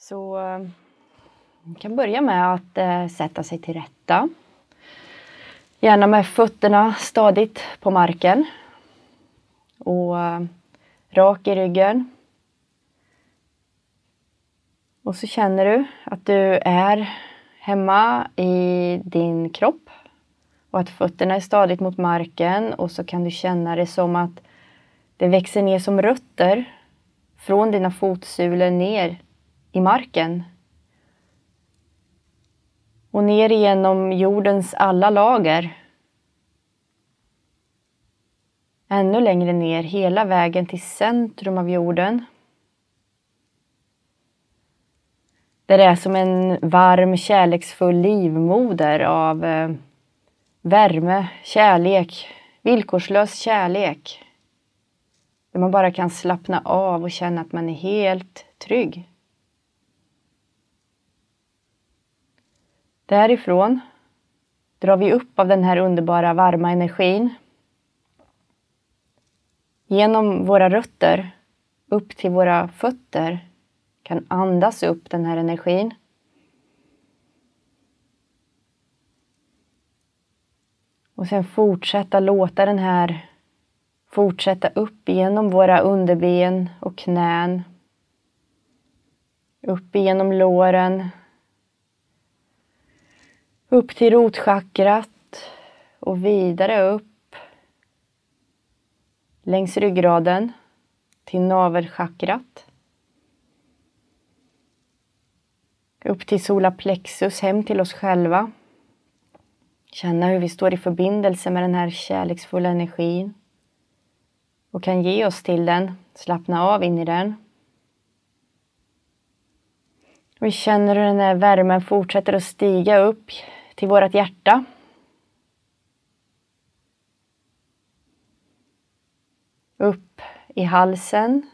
Så man kan börja med att eh, sätta sig till rätta. Gärna med fötterna stadigt på marken. Och eh, rak i ryggen. Och så känner du att du är hemma i din kropp och att fötterna är stadigt mot marken och så kan du känna det som att det växer ner som rötter från dina fotsulor ner i marken. Och ner igenom jordens alla lager. Ännu längre ner, hela vägen till centrum av jorden. Där det är som en varm, kärleksfull livmoder av eh, värme, kärlek, villkorslös kärlek. Där man bara kan slappna av och känna att man är helt trygg. Därifrån drar vi upp av den här underbara varma energin. Genom våra rötter upp till våra fötter kan andas upp den här energin. Och sen fortsätta låta den här fortsätta upp genom våra underben och knän. Upp genom låren. Upp till rotchakrat och vidare upp längs ryggraden till navelchakrat. Upp till solaplexus, hem till oss själva. Känna hur vi står i förbindelse med den här kärleksfulla energin och kan ge oss till den, slappna av in i den. Vi känner hur den här värmen fortsätter att stiga upp till vårt hjärta. Upp i halsen.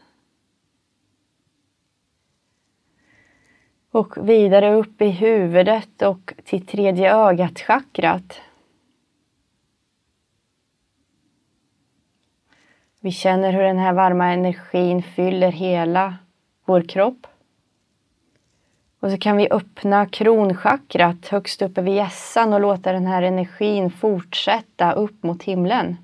Och vidare upp i huvudet och till tredje ögat-chakrat. Vi känner hur den här varma energin fyller hela vår kropp. Och så kan vi öppna kronchakrat högst uppe vid hjässan och låta den här energin fortsätta upp mot himlen.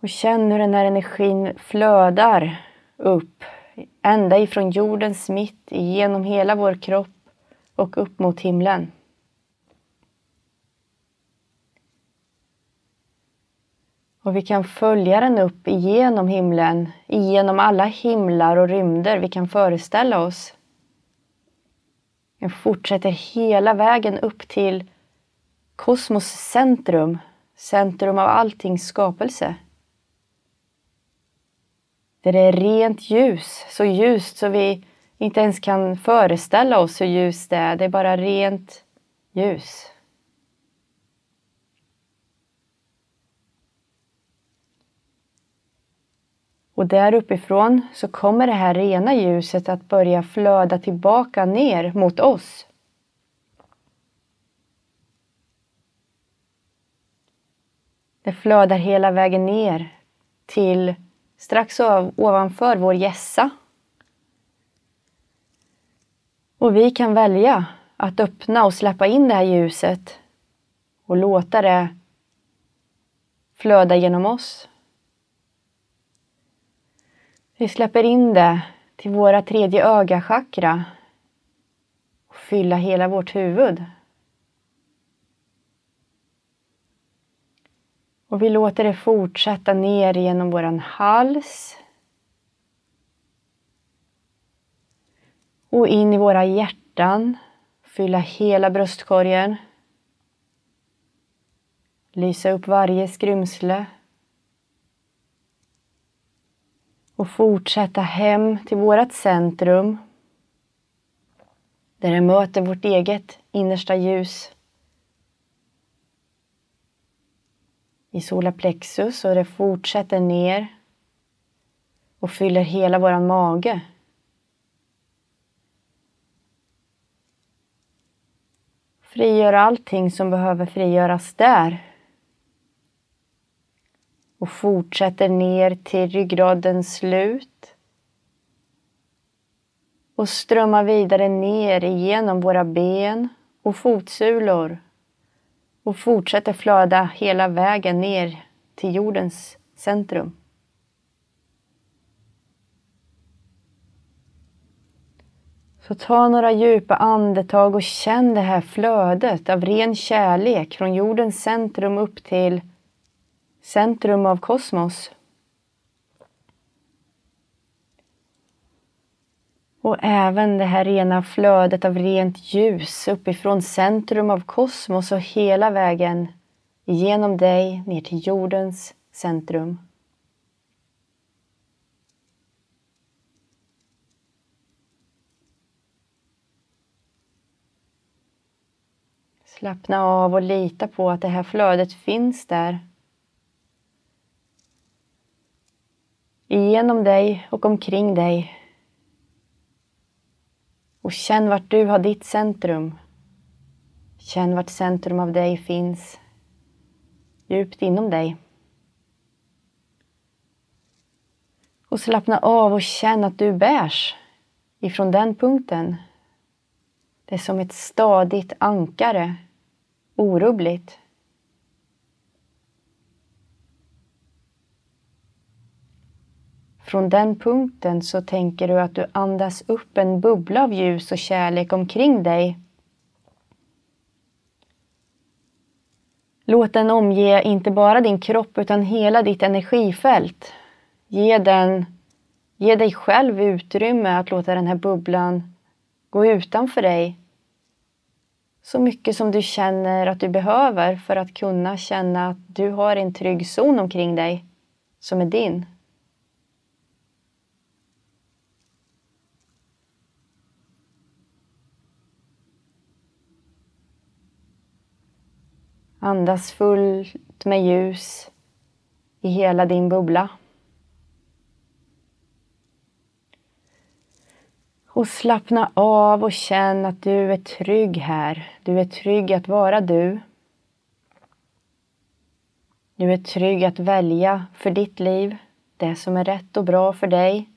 Och känn hur den här energin flödar upp ända ifrån jordens mitt genom hela vår kropp och upp mot himlen. Och vi kan följa den upp igenom himlen, igenom alla himlar och rymder vi kan föreställa oss. Den fortsätter hela vägen upp till kosmos centrum, centrum av alltings skapelse. Där det är rent ljus, så ljust så vi inte ens kan föreställa oss hur ljust det är. Det är bara rent ljus. Och där uppifrån så kommer det här rena ljuset att börja flöda tillbaka ner mot oss. Det flödar hela vägen ner till strax ovanför vår gässa. Och vi kan välja att öppna och släppa in det här ljuset och låta det flöda genom oss. Vi släpper in det till våra tredje ögachakra och fylla hela vårt huvud. Och vi låter det fortsätta ner genom våran hals. Och in i våra hjärtan. Fylla hela bröstkorgen. Lysa upp varje skrymsle och fortsätta hem till vårt centrum där det möter vårt eget innersta ljus i solarplexus och det fortsätter ner och fyller hela vår mage. Frigör allting som behöver frigöras där och fortsätter ner till ryggradens slut och strömmar vidare ner igenom våra ben och fotsulor och fortsätter flöda hela vägen ner till jordens centrum. Så ta några djupa andetag och känn det här flödet av ren kärlek från jordens centrum upp till centrum av kosmos. Och även det här rena flödet av rent ljus uppifrån centrum av kosmos och hela vägen genom dig ner till jordens centrum. Slappna av och lita på att det här flödet finns där. Genom dig och omkring dig. Och känn vart du har ditt centrum. Känn vart centrum av dig finns djupt inom dig. Och slappna av och känn att du bärs ifrån den punkten. Det är som ett stadigt ankare, orubbligt. Från den punkten så tänker du att du andas upp en bubbla av ljus och kärlek omkring dig. Låt den omge inte bara din kropp utan hela ditt energifält. Ge, den, ge dig själv utrymme att låta den här bubblan gå utanför dig. Så mycket som du känner att du behöver för att kunna känna att du har en trygg zon omkring dig som är din. Andas fullt med ljus i hela din bubbla. Och slappna av och känn att du är trygg här. Du är trygg att vara du. Du är trygg att välja för ditt liv det som är rätt och bra för dig.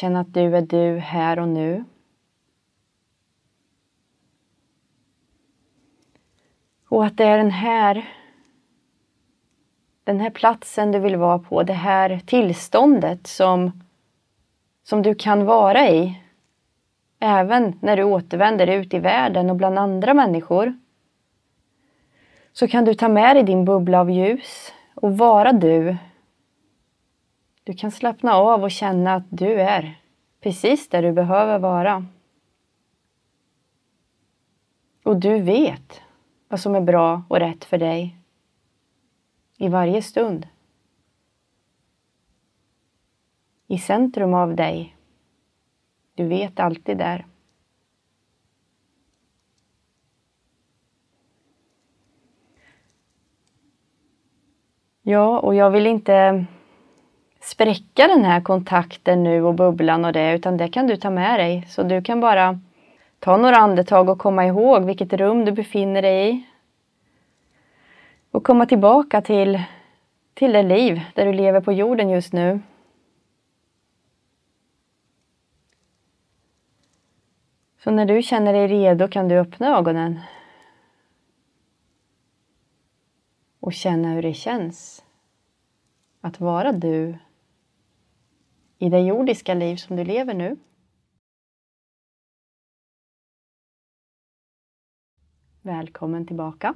Känn att du är du här och nu. Och att det är den här, den här platsen du vill vara på, det här tillståndet som, som du kan vara i. Även när du återvänder ut i världen och bland andra människor. Så kan du ta med dig din bubbla av ljus och vara du du kan slappna av och känna att du är precis där du behöver vara. Och du vet vad som är bra och rätt för dig i varje stund. I centrum av dig. Du vet alltid där. Ja, och jag vill inte spräcka den här kontakten nu och bubblan och det, utan det kan du ta med dig. Så du kan bara ta några andetag och komma ihåg vilket rum du befinner dig i. Och komma tillbaka till, till det liv där du lever på jorden just nu. Så när du känner dig redo kan du öppna ögonen. Och känna hur det känns att vara du i det jordiska liv som du lever nu. Välkommen tillbaka.